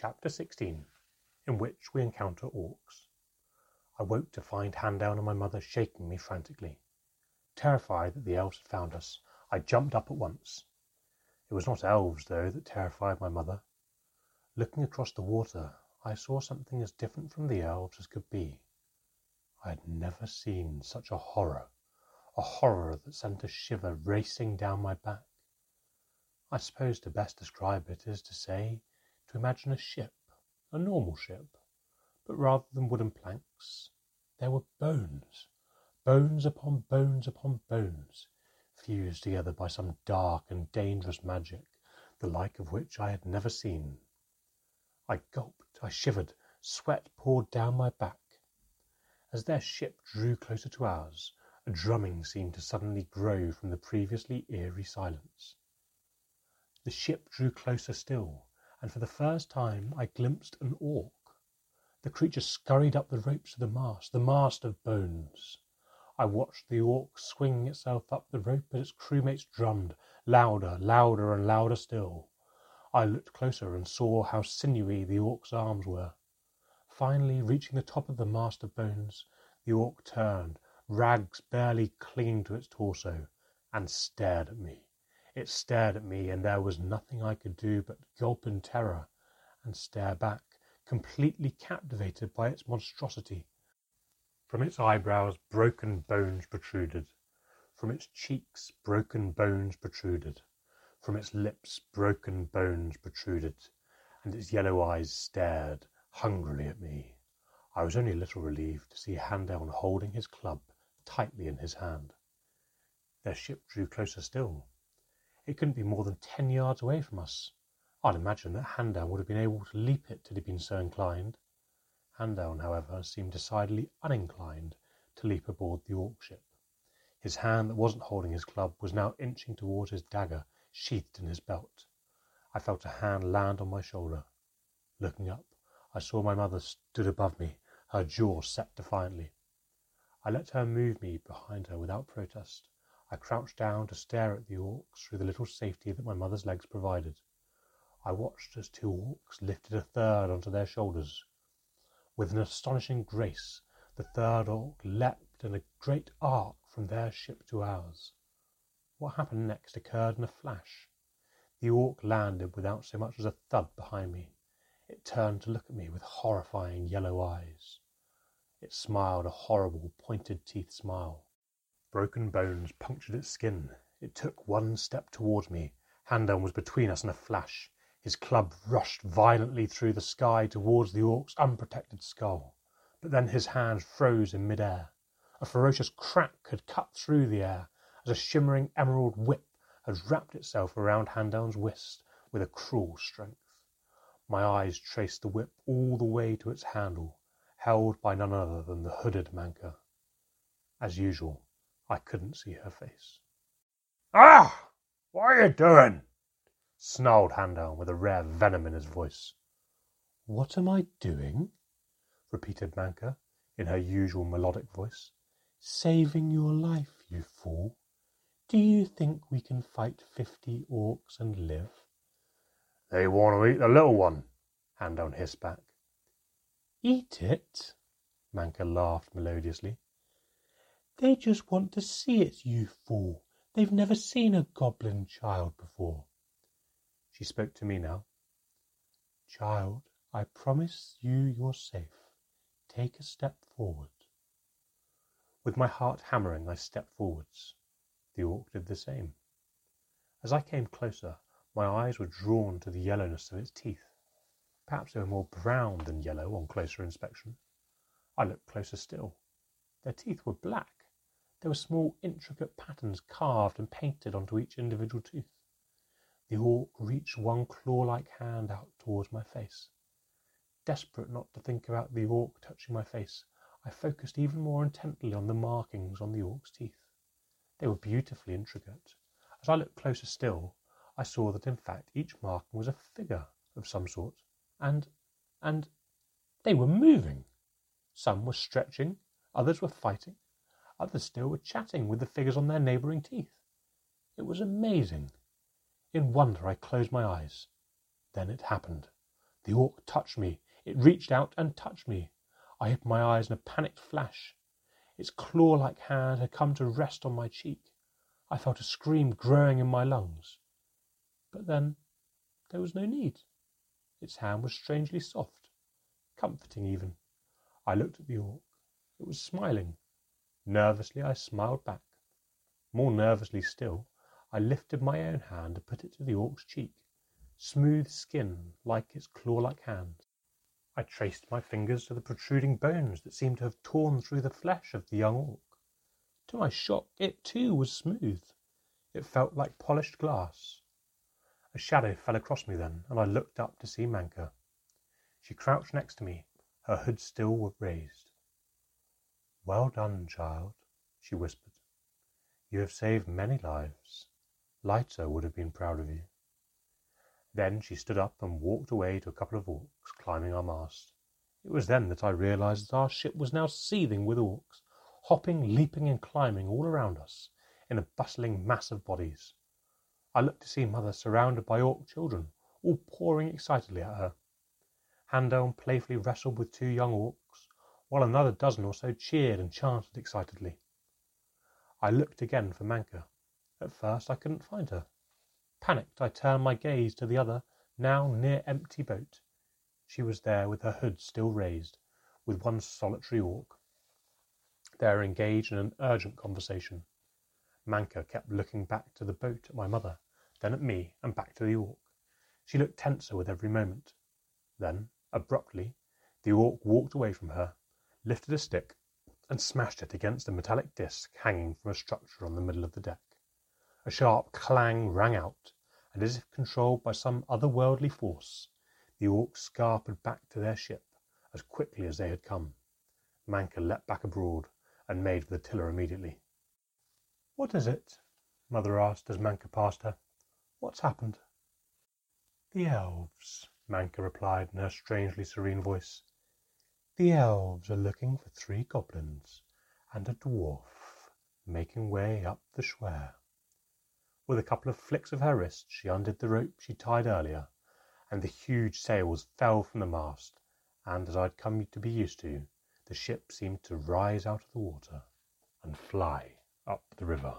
Chapter 16 In which we encounter orcs. I woke to find Handeln and my mother shaking me frantically. Terrified that the elves had found us, I jumped up at once. It was not elves, though, that terrified my mother. Looking across the water, I saw something as different from the elves as could be. I had never seen such a horror, a horror that sent a shiver racing down my back. I suppose to best describe it is to say to imagine a ship, a normal ship, but rather than wooden planks, there were bones, bones upon bones upon bones, fused together by some dark and dangerous magic, the like of which I had never seen. I gulped, I shivered, sweat poured down my back. As their ship drew closer to ours, a drumming seemed to suddenly grow from the previously eerie silence. The ship drew closer still, and for the first time I glimpsed an orc. The creature scurried up the ropes of the mast, the mast of bones. I watched the orc swing itself up the rope as its crewmates drummed, louder, louder, and louder still. I looked closer and saw how sinewy the orc's arms were. Finally, reaching the top of the mast of bones, the orc turned, rags barely clinging to its torso, and stared at me. It stared at me, and there was nothing I could do but gulp in terror and stare back, completely captivated by its monstrosity. From its eyebrows, broken bones protruded. From its cheeks, broken bones protruded. From its lips, broken bones protruded, and its yellow eyes stared hungrily at me. I was only a little relieved to see Handeln holding his club tightly in his hand. Their ship drew closer still. It couldn't be more than ten yards away from us. I'd imagine that Handeln would have been able to leap it had he been so inclined. Handeln, however, seemed decidedly uninclined to leap aboard the Orc ship. His hand that wasn't holding his club was now inching towards his dagger sheathed in his belt. I felt a hand land on my shoulder. Looking up, I saw my mother stood above me, her jaw set defiantly. I let her move me behind her without protest. I crouched down to stare at the orcs through the little safety that my mother's legs provided. I watched as two orcs lifted a third onto their shoulders. With an astonishing grace, the third orc leapt in a great arc from their ship to ours. What happened next occurred in a flash. The orc landed without so much as a thud behind me. It turned to look at me with horrifying yellow eyes. It smiled a horrible pointed teeth smile. Broken bones punctured its skin. It took one step toward me. Handeln was between us in a flash. His club rushed violently through the sky towards the orc's unprotected skull. But then his hand froze in midair. A ferocious crack had cut through the air as a shimmering emerald whip had wrapped itself around Handeln's wrist with a cruel strength. My eyes traced the whip all the way to its handle, held by none other than the hooded Manka. As usual, I couldn't see her face. Ah! What are you doing? snarled Handeln with a rare venom in his voice. What am I doing? repeated Manka in her usual melodic voice. Saving your life, you fool. Do you think we can fight fifty orcs and live? They want to eat the little one, Handeln hissed back. Eat it? Manka laughed melodiously. They just want to see it, you fool. They've never seen a goblin child before. She spoke to me now. Child, I promise you you're safe. Take a step forward. With my heart hammering, I stepped forwards. The orc did the same. As I came closer, my eyes were drawn to the yellowness of its teeth. Perhaps they were more brown than yellow on closer inspection. I looked closer still. Their teeth were black. There were small intricate patterns carved and painted onto each individual tooth. The orc reached one claw-like hand out towards my face. Desperate not to think about the orc touching my face, I focused even more intently on the markings on the orc's teeth. They were beautifully intricate. As I looked closer still, I saw that in fact each marking was a figure of some sort, and and they were moving. Some were stretching, others were fighting, Others still were chatting with the figures on their neighbouring teeth. It was amazing. In wonder I closed my eyes. Then it happened. The orc touched me. It reached out and touched me. I opened my eyes in a panicked flash. Its claw like hand had come to rest on my cheek. I felt a scream growing in my lungs. But then there was no need. Its hand was strangely soft, comforting even. I looked at the orc. It was smiling. Nervously, I smiled back. More nervously still, I lifted my own hand and put it to the orc's cheek. Smooth skin, like its claw like hands. I traced my fingers to the protruding bones that seemed to have torn through the flesh of the young orc. To my shock, it too was smooth. It felt like polished glass. A shadow fell across me then, and I looked up to see Manka. She crouched next to me, her hood still raised. Well done, child, she whispered. You have saved many lives. Lyta would have been proud of you. Then she stood up and walked away to a couple of orcs climbing our mast. It was then that I realized that our ship was now seething with orcs, hopping, leaping, and climbing all around us in a bustling mass of bodies. I looked to see Mother surrounded by orc children, all pouring excitedly at her. Handeln playfully wrestled with two young orcs, while another dozen or so cheered and chanted excitedly. I looked again for Manka. At first I couldn't find her. Panicked, I turned my gaze to the other, now near empty boat. She was there with her hood still raised, with one solitary orc. They were engaged in an urgent conversation. Manka kept looking back to the boat at my mother, then at me, and back to the orc. She looked tenser with every moment. Then, abruptly, the orc walked away from her, lifted a stick, and smashed it against a metallic disc hanging from a structure on the middle of the deck. A sharp clang rang out, and as if controlled by some otherworldly force, the orcs scarpered back to their ship as quickly as they had come. Manka leapt back abroad and made for the tiller immediately. What is it? Mother asked as Manka passed her. What's happened? The elves, Manka replied in her strangely serene voice. The elves are looking for three goblins and a dwarf making way up the Schwer. With a couple of flicks of her wrist, she undid the rope she tied earlier, and the huge sails fell from the mast, and, as I'd come to be used to, the ship seemed to rise out of the water and fly up the river.